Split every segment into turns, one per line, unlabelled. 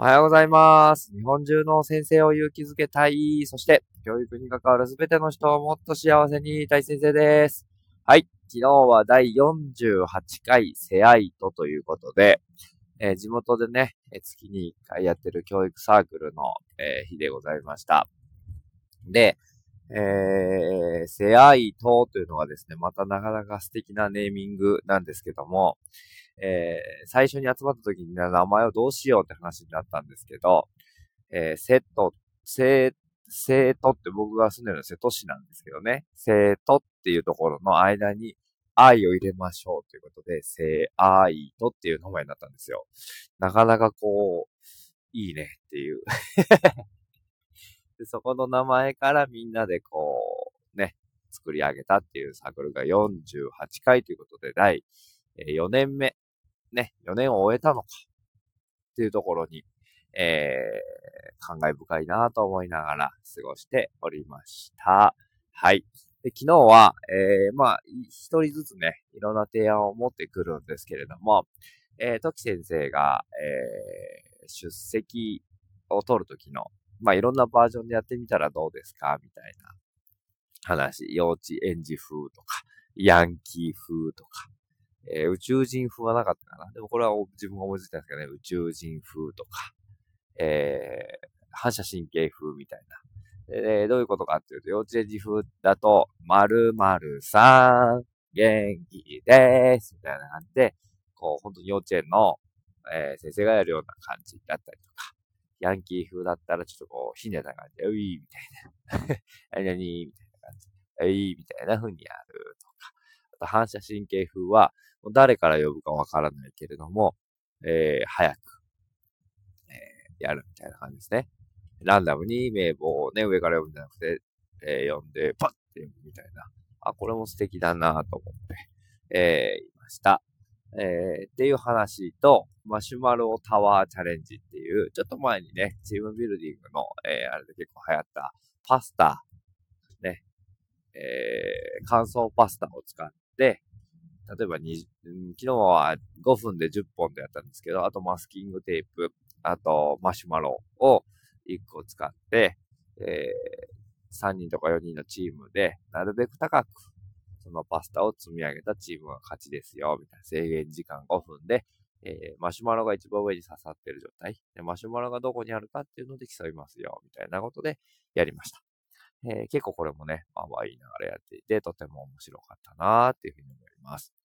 おはようございます。日本中の先生を勇気づけたい。そして、教育に関わるすべての人をもっと幸せにたい先生です。はい。昨日は第48回セアイトということで、えー、地元でね、月に1回やってる教育サークルの、えー、日でございました。で、えー、セアイトというのがですね、またなかなか素敵なネーミングなんですけども、えー、最初に集まった時に名前をどうしようって話になったんですけど、えー、セット、セ、生徒って僕が住んでるの瀬戸市なんですけどね、生徒っていうところの間に愛を入れましょうということで、聖愛とっていう名前になったんですよ。なかなかこう、いいねっていうで。そこの名前からみんなでこう、ね、作り上げたっていうサークルが48回ということで、第4年目ね、4年を終えたのかっていうところに、えー、感慨深いなと思いながら過ごしておりました。はい。で昨日は、えー、まあ、一人ずつね、いろんな提案を持ってくるんですけれども、えー、時先生が、えー、出席を取るときの、まあ、いろんなバージョンでやってみたらどうですかみたいな話、幼稚園児風とか、ヤンキー風とか、えー、宇宙人風はなかったかな。でもこれは自分が思いついたんですけどね、宇宙人風とか、えー、反射神経風みたいな。えー、どういうことかっていうと、幼稚園児風だと、〇〇さん、元気です、みたいな感じで、こう、本当に幼稚園の、えー、先生がやるような感じだったりとか、ヤンキー風だったらちょっとこう、ひねた感じで、ういみたいな。何々みたいな感じで、ういみたいな風にやるとか。あと反射神経風は、誰から呼ぶかわからないけれども、えー、早く、えー、やるみたいな感じですね。ランダムに名簿をね、上から読むんじゃなくて、えー、読んで、パッて読むみたいな。あ、これも素敵だなと思って、えー、いました。えー、っていう話と、マシュマロタワーチャレンジっていう、ちょっと前にね、チームビルディングの、えー、あれで結構流行ったパスタ、ね、えー、乾燥パスタを使って、例えば、昨日は5分で10本でやったんですけど、あとマスキングテープ、あとマシュマロを1個使って、えー、3人とか4人のチームで、なるべく高く、そのパスタを積み上げたチームが勝ちですよ、みたいな制限時間5分で、えー、マシュマロが一番上に刺さってる状態で、マシュマロがどこにあるかっていうので競いますよ、みたいなことでやりました。えー、結構これもね、まあまあいいながらやっていて、とても面白かったなーっていうふうに思います。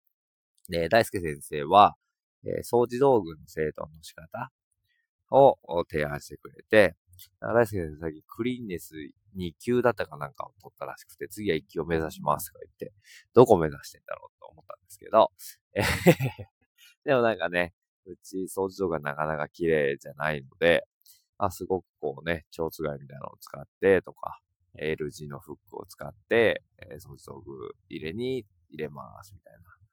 で、大輔先生は、えー、掃除道具の整頓の仕方を提案してくれて、大輔先生先クリーンネス2級だったかなんかを取ったらしくて、次は1級を目指しますとか言って、どこ目指してんだろうと思ったんですけど、えでもなんかね、うち掃除道具がなかなか綺麗じゃないので、あ、すごくこうね、蝶つがいみたいなのを使ってとか、L 字のフックを使って、えー、掃除道具入れに入れますみたいな。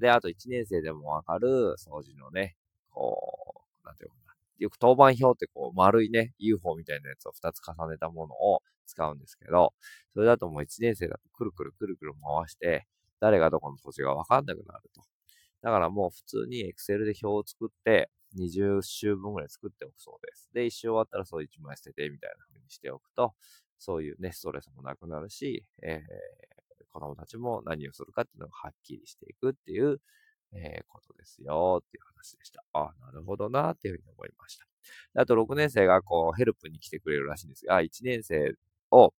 で、あと1年生でもわかる掃除のね、こう、なんていうかな。よく当番表ってこう丸いね、UFO みたいなやつを2つ重ねたものを使うんですけど、それだともう1年生だとくるくるくるくる回して、誰がどこの土地がわかんなくなると。だからもう普通に Excel で表を作って、20週分ぐらい作っておくそうです。で、一周終わったらそう1枚捨ててみたいな風にしておくと、そういうね、ストレスもなくなるし、え子供たちも何をするかっていうのがはっきりしていくっていう、えー、ことですよっていう話でした。あなるほどなっていうふうに思いました。あと6年生がこうヘルプに来てくれるらしいんですが、1年生を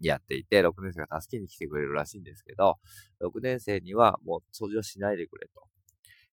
やっていて、6年生が助けに来てくれるらしいんですけど、6年生にはもう掃除をしないでくれと。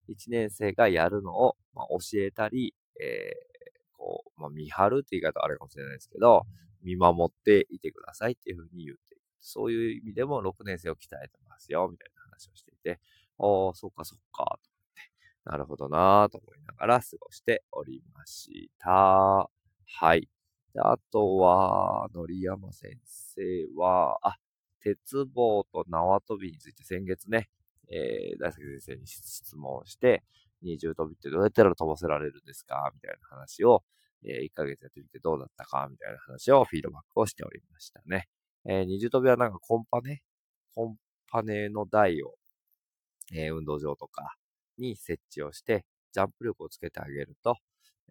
1年生がやるのを、まあ、教えたり、えー、こう、まあ、見張るって言い方あれかもしれないですけど、見守っていてくださいっていうふうに言っそういう意味でも6年生を鍛えてますよ、みたいな話をしていて、おー、そっかそっか、と思って、なるほどなぁと思いながら過ごしておりました。はい。あとは、のりやま先生は、あ、鉄棒と縄跳びについて先月ね、えー、大輔先生に質問して、二重跳びってどうやったら飛ばせられるんですかみたいな話を、えー、1ヶ月やってみてどうだったかみたいな話をフィードバックをしておりましたね。えー、二重跳びはなんかコンパネコンパネの台を、えー、運動場とかに設置をして、ジャンプ力をつけてあげると、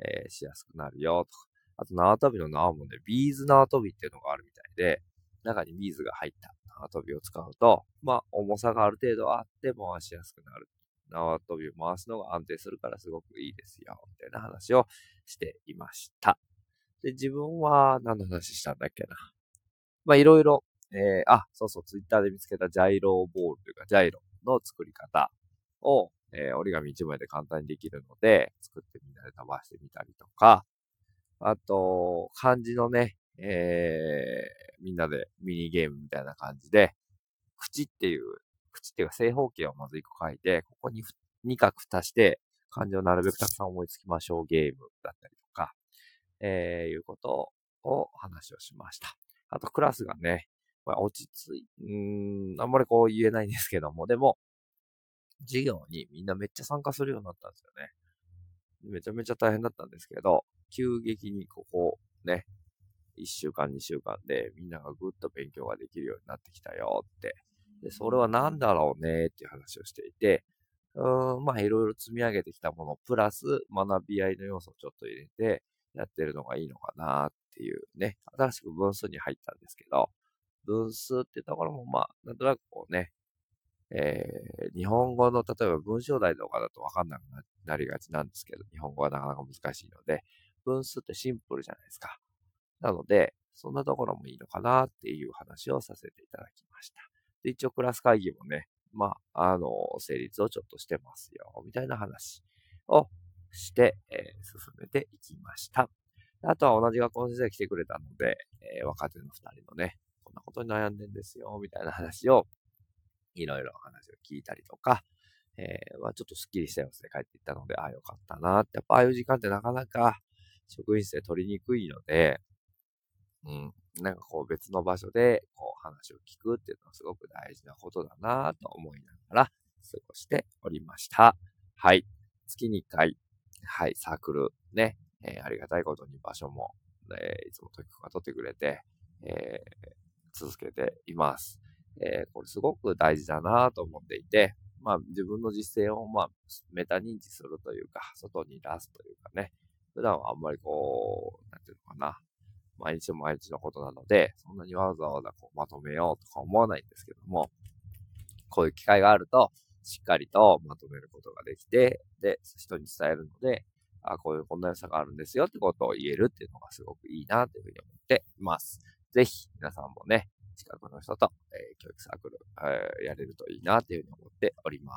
えー、しやすくなるよ、とか。あと縄跳びの縄もね、ビーズ縄跳びっていうのがあるみたいで、中にビーズが入った縄跳びを使うと、まあ、重さがある程度あって回しやすくなる。縄跳びを回すのが安定するからすごくいいですよ、みたいな話をしていました。で、自分は何の話したんだっけな。まあ、いろいろ、えー、あ、そうそう、ツイッターで見つけたジャイロボールというか、ジャイロの作り方を、えー、折り紙1枚で簡単にできるので、作ってみんなで飛ばしてみたりとか、あと、漢字のね、えー、みんなでミニゲームみたいな感じで、口っていう、口っていうか正方形をまず1個書いて、ここに2画足して、漢字をなるべくたくさん思いつきましょうゲームだったりとか、えー、いうことを話をしました。あとクラスがね、まあ、落ち着い、うん、あんまりこう言えないんですけども、でも、授業にみんなめっちゃ参加するようになったんですよね。めちゃめちゃ大変だったんですけど、急激にここ、ね、1週間、2週間でみんながぐっと勉強ができるようになってきたよって。で、それは何だろうねっていう話をしていて、うん、まあいろいろ積み上げてきたもの、プラス学び合いの要素をちょっと入れてやってるのがいいのかなっていうね、新しく分数に入ったんですけど、分数ってところもまあ、なんとなくこうね、えー、日本語の、例えば文章題とかだとわかんなくなりがちなんですけど、日本語はなかなか難しいので、分数ってシンプルじゃないですか。なので、そんなところもいいのかなっていう話をさせていただきました。で、一応クラス会議もね、まあ、あの、成立をちょっとしてますよ、みたいな話をして、えー、進めていきました。あとは同じ学校の先生が来てくれたので、えー、若手の二人のね、こんなことに悩んでんですよ、みたいな話をいろいろ話を聞いたりとか、えー、まあ、ちょっとスッキリした様子で帰っていったので、ああ、よかったなって、やっぱああいう時間ってなかなか職員室で取りにくいので、うん、なんかこう別の場所でこう話を聞くっていうのはすごく大事なことだなと思いながら過ごしておりました。はい。月に1回、はい、サークルね、えー、ありがたいことに場所も、えー、いつも時が取ってくれて、えー、続けています。えー、これすごく大事だなと思っていて、まあ自分の実践をまあメタ認知するというか、外に出すというかね、普段はあんまりこう、なんていうのかな、毎日毎日のことなので、そんなにわざわざこうまとめようとか思わないんですけども、こういう機会があると、しっかりとまとめることができて、で、人に伝えるので、あこういうこんな良さがあるんですよってことを言えるっていうのがすごくいいなというふうに思っています。ぜひ皆さんもね、近くの人と、えー、教育サークル、えー、やれるといいなというふうに思っておりま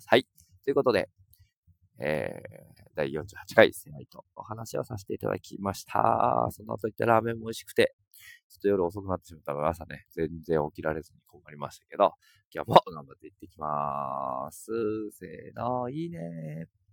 す。はい。ということで、えー、第48回セナイトお話をさせていただきました。その後行ってラーメンも美味しくて、ちょっと夜遅くなってしまったの朝ね、全然起きられずに困りましたけど、今日も頑張って行ってきます。せーの、いいねー